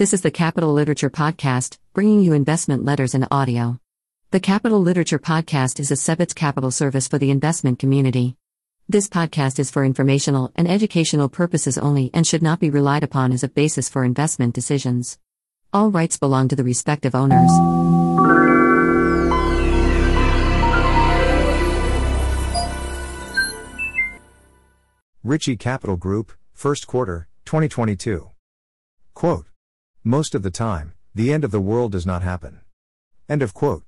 This is the Capital Literature Podcast, bringing you investment letters in audio. The Capital Literature Podcast is a Sebitz Capital service for the investment community. This podcast is for informational and educational purposes only and should not be relied upon as a basis for investment decisions. All rights belong to the respective owners. Ritchie Capital Group, First Quarter, 2022. Quote. Most of the time, the end of the world does not happen. End of quote.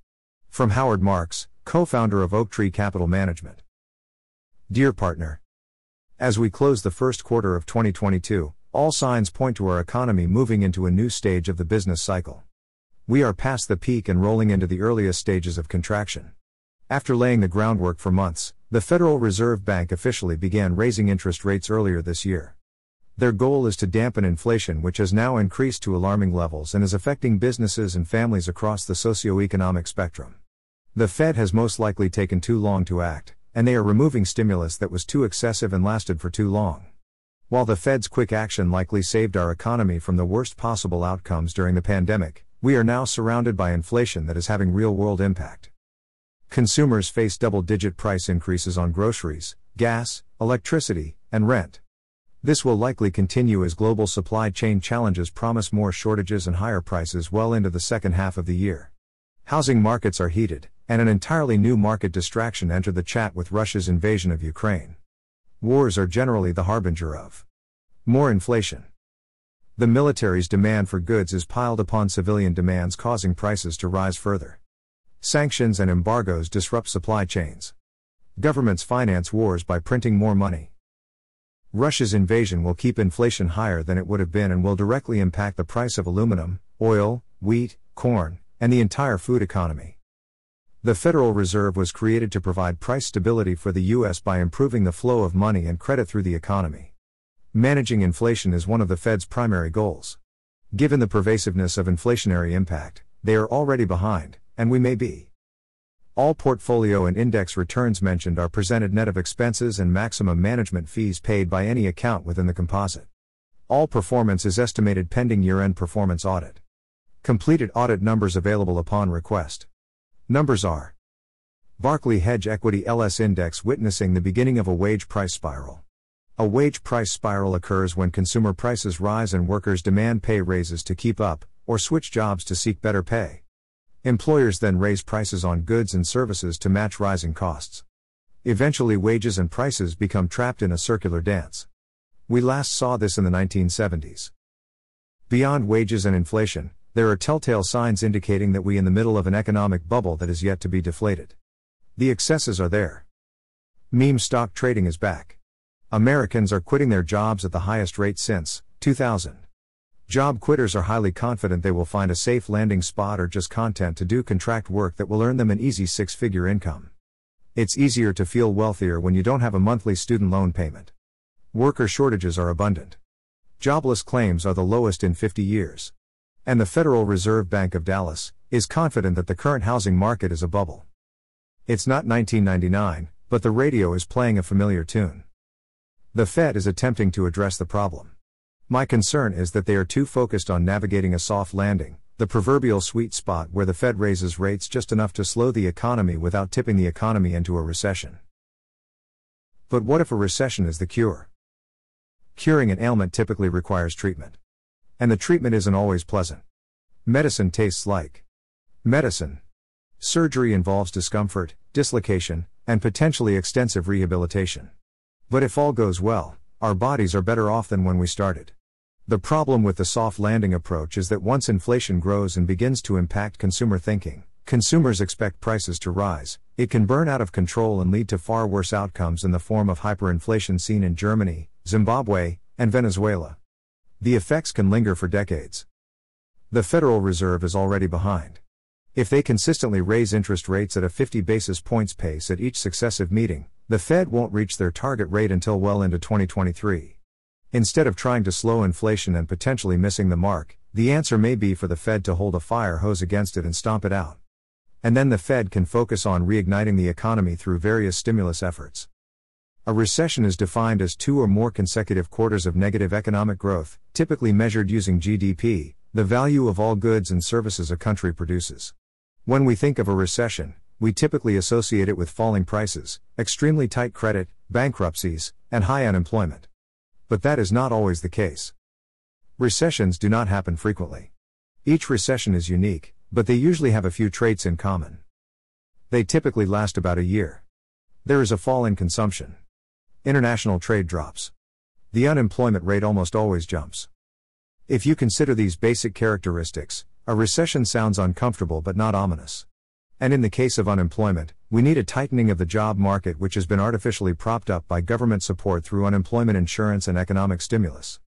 From Howard Marks, co founder of Oaktree Capital Management. Dear partner, as we close the first quarter of 2022, all signs point to our economy moving into a new stage of the business cycle. We are past the peak and rolling into the earliest stages of contraction. After laying the groundwork for months, the Federal Reserve Bank officially began raising interest rates earlier this year. Their goal is to dampen inflation, which has now increased to alarming levels and is affecting businesses and families across the socio-economic spectrum. The Fed has most likely taken too long to act, and they are removing stimulus that was too excessive and lasted for too long. While the Fed's quick action likely saved our economy from the worst possible outcomes during the pandemic, we are now surrounded by inflation that is having real world impact. Consumers face double digit price increases on groceries, gas, electricity, and rent. This will likely continue as global supply chain challenges promise more shortages and higher prices well into the second half of the year. Housing markets are heated, and an entirely new market distraction entered the chat with Russia's invasion of Ukraine. Wars are generally the harbinger of more inflation. The military's demand for goods is piled upon civilian demands, causing prices to rise further. Sanctions and embargoes disrupt supply chains. Governments finance wars by printing more money. Russia's invasion will keep inflation higher than it would have been and will directly impact the price of aluminum, oil, wheat, corn, and the entire food economy. The Federal Reserve was created to provide price stability for the U.S. by improving the flow of money and credit through the economy. Managing inflation is one of the Fed's primary goals. Given the pervasiveness of inflationary impact, they are already behind, and we may be. All portfolio and index returns mentioned are presented net of expenses and maximum management fees paid by any account within the composite. All performance is estimated pending year end performance audit. Completed audit numbers available upon request. Numbers are BarclayHedge Equity LS Index witnessing the beginning of a wage price spiral. A wage price spiral occurs when consumer prices rise and workers demand pay raises to keep up, or switch jobs to seek better pay. Employers then raise prices on goods and services to match rising costs. Eventually, wages and prices become trapped in a circular dance. We last saw this in the 1970s. Beyond wages and inflation, there are telltale signs indicating that we are in the middle of an economic bubble that is yet to be deflated. The excesses are there. Meme stock trading is back. Americans are quitting their jobs at the highest rate since 2000. Job quitters are highly confident they will find a safe landing spot or just content to do contract work that will earn them an easy six figure income. It's easier to feel wealthier when you don't have a monthly student loan payment. Worker shortages are abundant. Jobless claims are the lowest in 50 years. And the Federal Reserve Bank of Dallas is confident that the current housing market is a bubble. It's not 1999, but the radio is playing a familiar tune. The Fed is attempting to address the problem. My concern is that they are too focused on navigating a soft landing, the proverbial sweet spot where the Fed raises rates just enough to slow the economy without tipping the economy into a recession. But what if a recession is the cure? Curing an ailment typically requires treatment. And the treatment isn't always pleasant. Medicine tastes like medicine. Surgery involves discomfort, dislocation, and potentially extensive rehabilitation. But if all goes well, our bodies are better off than when we started. The problem with the soft landing approach is that once inflation grows and begins to impact consumer thinking, consumers expect prices to rise, it can burn out of control and lead to far worse outcomes in the form of hyperinflation seen in Germany, Zimbabwe, and Venezuela. The effects can linger for decades. The Federal Reserve is already behind. If they consistently raise interest rates at a 50 basis points pace at each successive meeting, the Fed won't reach their target rate until well into 2023. Instead of trying to slow inflation and potentially missing the mark, the answer may be for the Fed to hold a fire hose against it and stomp it out. And then the Fed can focus on reigniting the economy through various stimulus efforts. A recession is defined as two or more consecutive quarters of negative economic growth, typically measured using GDP, the value of all goods and services a country produces. When we think of a recession, we typically associate it with falling prices, extremely tight credit, bankruptcies, and high unemployment. But that is not always the case. Recessions do not happen frequently. Each recession is unique, but they usually have a few traits in common. They typically last about a year. There is a fall in consumption. International trade drops. The unemployment rate almost always jumps. If you consider these basic characteristics, a recession sounds uncomfortable but not ominous. And in the case of unemployment, we need a tightening of the job market which has been artificially propped up by government support through unemployment insurance and economic stimulus.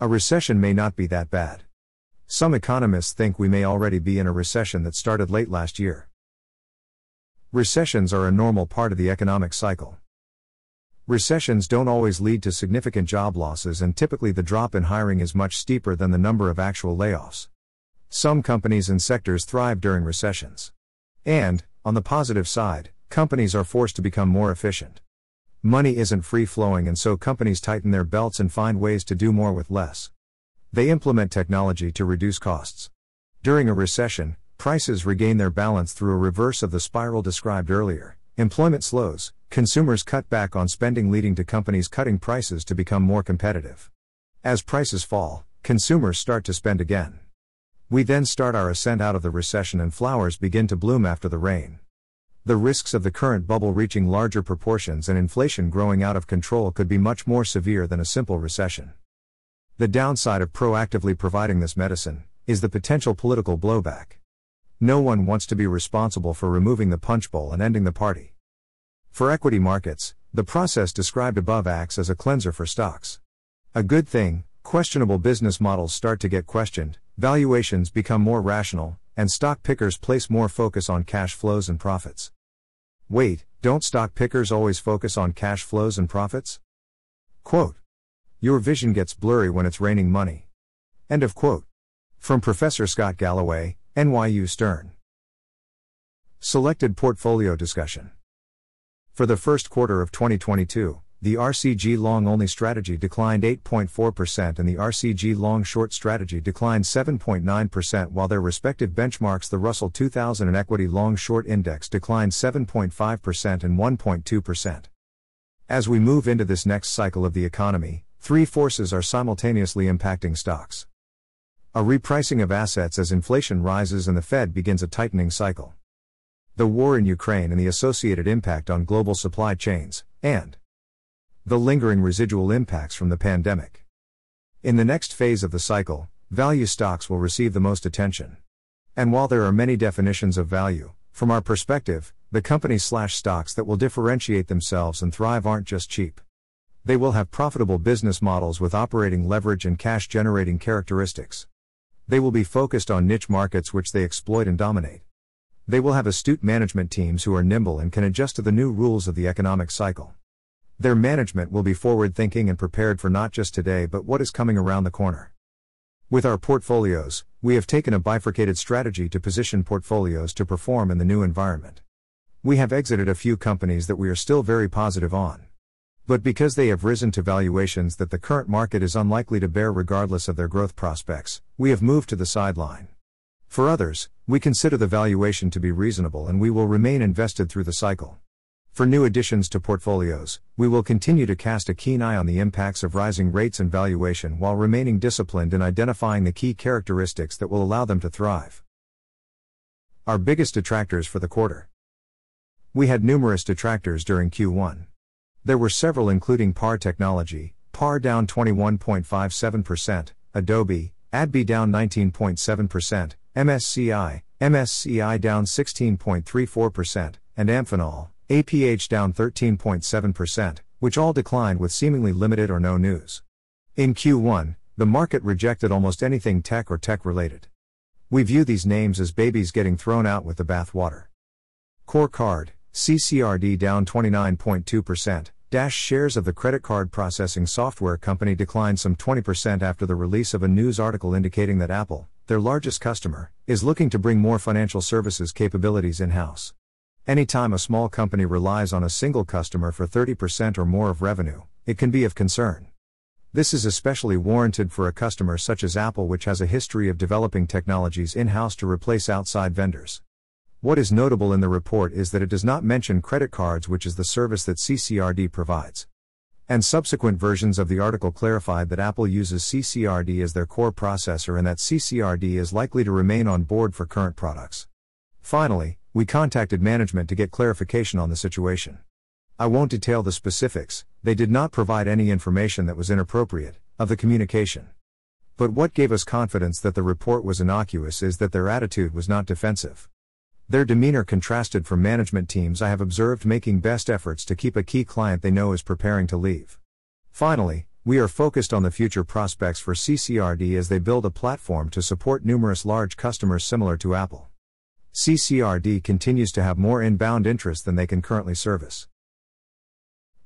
A recession may not be that bad. Some economists think we may already be in a recession that started late last year. Recessions are a normal part of the economic cycle. Recessions don't always lead to significant job losses, and typically the drop in hiring is much steeper than the number of actual layoffs. Some companies and sectors thrive during recessions. And, on the positive side, companies are forced to become more efficient. Money isn't free flowing, and so companies tighten their belts and find ways to do more with less. They implement technology to reduce costs. During a recession, prices regain their balance through a reverse of the spiral described earlier. Employment slows, consumers cut back on spending, leading to companies cutting prices to become more competitive. As prices fall, consumers start to spend again. We then start our ascent out of the recession and flowers begin to bloom after the rain. The risks of the current bubble reaching larger proportions and inflation growing out of control could be much more severe than a simple recession. The downside of proactively providing this medicine is the potential political blowback. No one wants to be responsible for removing the punch bowl and ending the party. For equity markets, the process described above acts as a cleanser for stocks. A good thing, questionable business models start to get questioned, valuations become more rational, and stock pickers place more focus on cash flows and profits. Wait, don't stock pickers always focus on cash flows and profits? Quote. Your vision gets blurry when it's raining money. End of quote. From Professor Scott Galloway, NYU Stern. Selected portfolio discussion. For the first quarter of 2022, the RCG long only strategy declined 8.4% and the RCG long short strategy declined 7.9% while their respective benchmarks the Russell 2000 and equity long short index declined 7.5% and 1.2%. As we move into this next cycle of the economy, three forces are simultaneously impacting stocks. A repricing of assets as inflation rises and the Fed begins a tightening cycle. The war in Ukraine and the associated impact on global supply chains, and the lingering residual impacts from the pandemic. In the next phase of the cycle, value stocks will receive the most attention. And while there are many definitions of value, from our perspective, the companies slash stocks that will differentiate themselves and thrive aren't just cheap. They will have profitable business models with operating leverage and cash generating characteristics. They will be focused on niche markets which they exploit and dominate. They will have astute management teams who are nimble and can adjust to the new rules of the economic cycle. Their management will be forward thinking and prepared for not just today but what is coming around the corner. With our portfolios, we have taken a bifurcated strategy to position portfolios to perform in the new environment. We have exited a few companies that we are still very positive on. But because they have risen to valuations that the current market is unlikely to bear regardless of their growth prospects, we have moved to the sideline. For others, we consider the valuation to be reasonable and we will remain invested through the cycle. For new additions to portfolios, we will continue to cast a keen eye on the impacts of rising rates and valuation while remaining disciplined in identifying the key characteristics that will allow them to thrive. Our biggest detractors for the quarter. We had numerous detractors during Q1. There were several, including PAR Technology, PAR down 21.57%, Adobe, ADB down 19.7%, MSCI, MSCI down 16.34%, and Amphenol, APH down 13.7%, which all declined with seemingly limited or no news. In Q1, the market rejected almost anything tech or tech related. We view these names as babies getting thrown out with the bathwater. CoreCard, CCRD down 29.2%, Dash shares of the credit card processing software company declined some 20% after the release of a news article indicating that Apple, their largest customer, is looking to bring more financial services capabilities in house. Anytime a small company relies on a single customer for 30% or more of revenue, it can be of concern. This is especially warranted for a customer such as Apple, which has a history of developing technologies in house to replace outside vendors. What is notable in the report is that it does not mention credit cards, which is the service that CCRD provides. And subsequent versions of the article clarified that Apple uses CCRD as their core processor and that CCRD is likely to remain on board for current products. Finally, we contacted management to get clarification on the situation. I won't detail the specifics, they did not provide any information that was inappropriate, of the communication. But what gave us confidence that the report was innocuous is that their attitude was not defensive. Their demeanor contrasted from management teams I have observed making best efforts to keep a key client they know is preparing to leave. Finally, we are focused on the future prospects for CCRD as they build a platform to support numerous large customers similar to Apple. CCRD continues to have more inbound interest than they can currently service.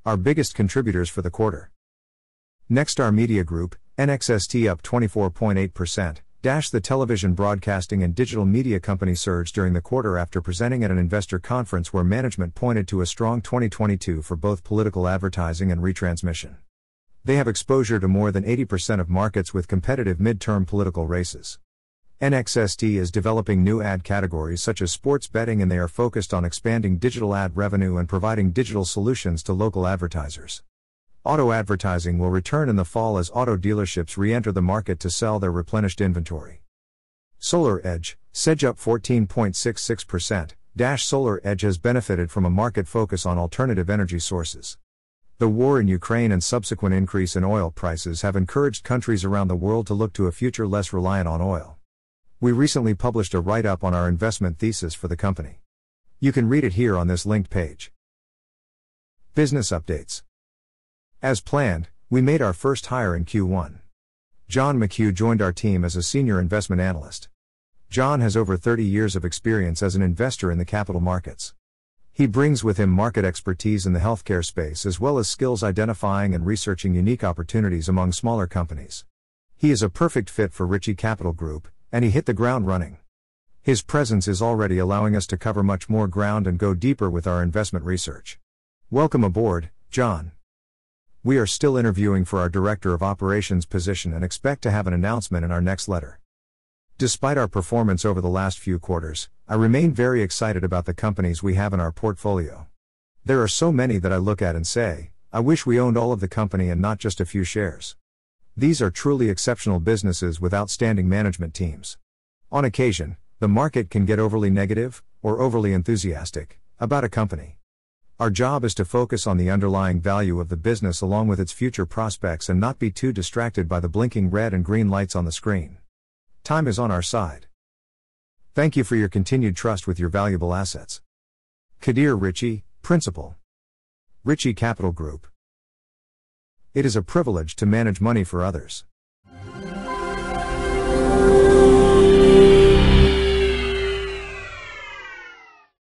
Our biggest contributors for the quarter. Nexstar Media Group, NXST up 24.8%, Dash the television broadcasting and digital media company surged during the quarter after presenting at an investor conference where management pointed to a strong 2022 for both political advertising and retransmission. They have exposure to more than 80% of markets with competitive midterm political races. NXST is developing new ad categories such as sports betting and they are focused on expanding digital ad revenue and providing digital solutions to local advertisers. Auto advertising will return in the fall as auto dealerships re enter the market to sell their replenished inventory. SolarEdge, Sedge up 14.66%. Dash SolarEdge has benefited from a market focus on alternative energy sources. The war in Ukraine and subsequent increase in oil prices have encouraged countries around the world to look to a future less reliant on oil. We recently published a write up on our investment thesis for the company. You can read it here on this linked page. Business updates. As planned, we made our first hire in Q1. John McHugh joined our team as a senior investment analyst. John has over 30 years of experience as an investor in the capital markets. He brings with him market expertise in the healthcare space as well as skills identifying and researching unique opportunities among smaller companies. He is a perfect fit for Ritchie Capital Group, and he hit the ground running. His presence is already allowing us to cover much more ground and go deeper with our investment research. Welcome aboard, John. We are still interviewing for our Director of Operations position and expect to have an announcement in our next letter. Despite our performance over the last few quarters, I remain very excited about the companies we have in our portfolio. There are so many that I look at and say, I wish we owned all of the company and not just a few shares. These are truly exceptional businesses with outstanding management teams. On occasion, the market can get overly negative, or overly enthusiastic, about a company. Our job is to focus on the underlying value of the business along with its future prospects and not be too distracted by the blinking red and green lights on the screen. Time is on our side. Thank you for your continued trust with your valuable assets. Kadir Ritchie, Principal. Ritchie Capital Group. It is a privilege to manage money for others.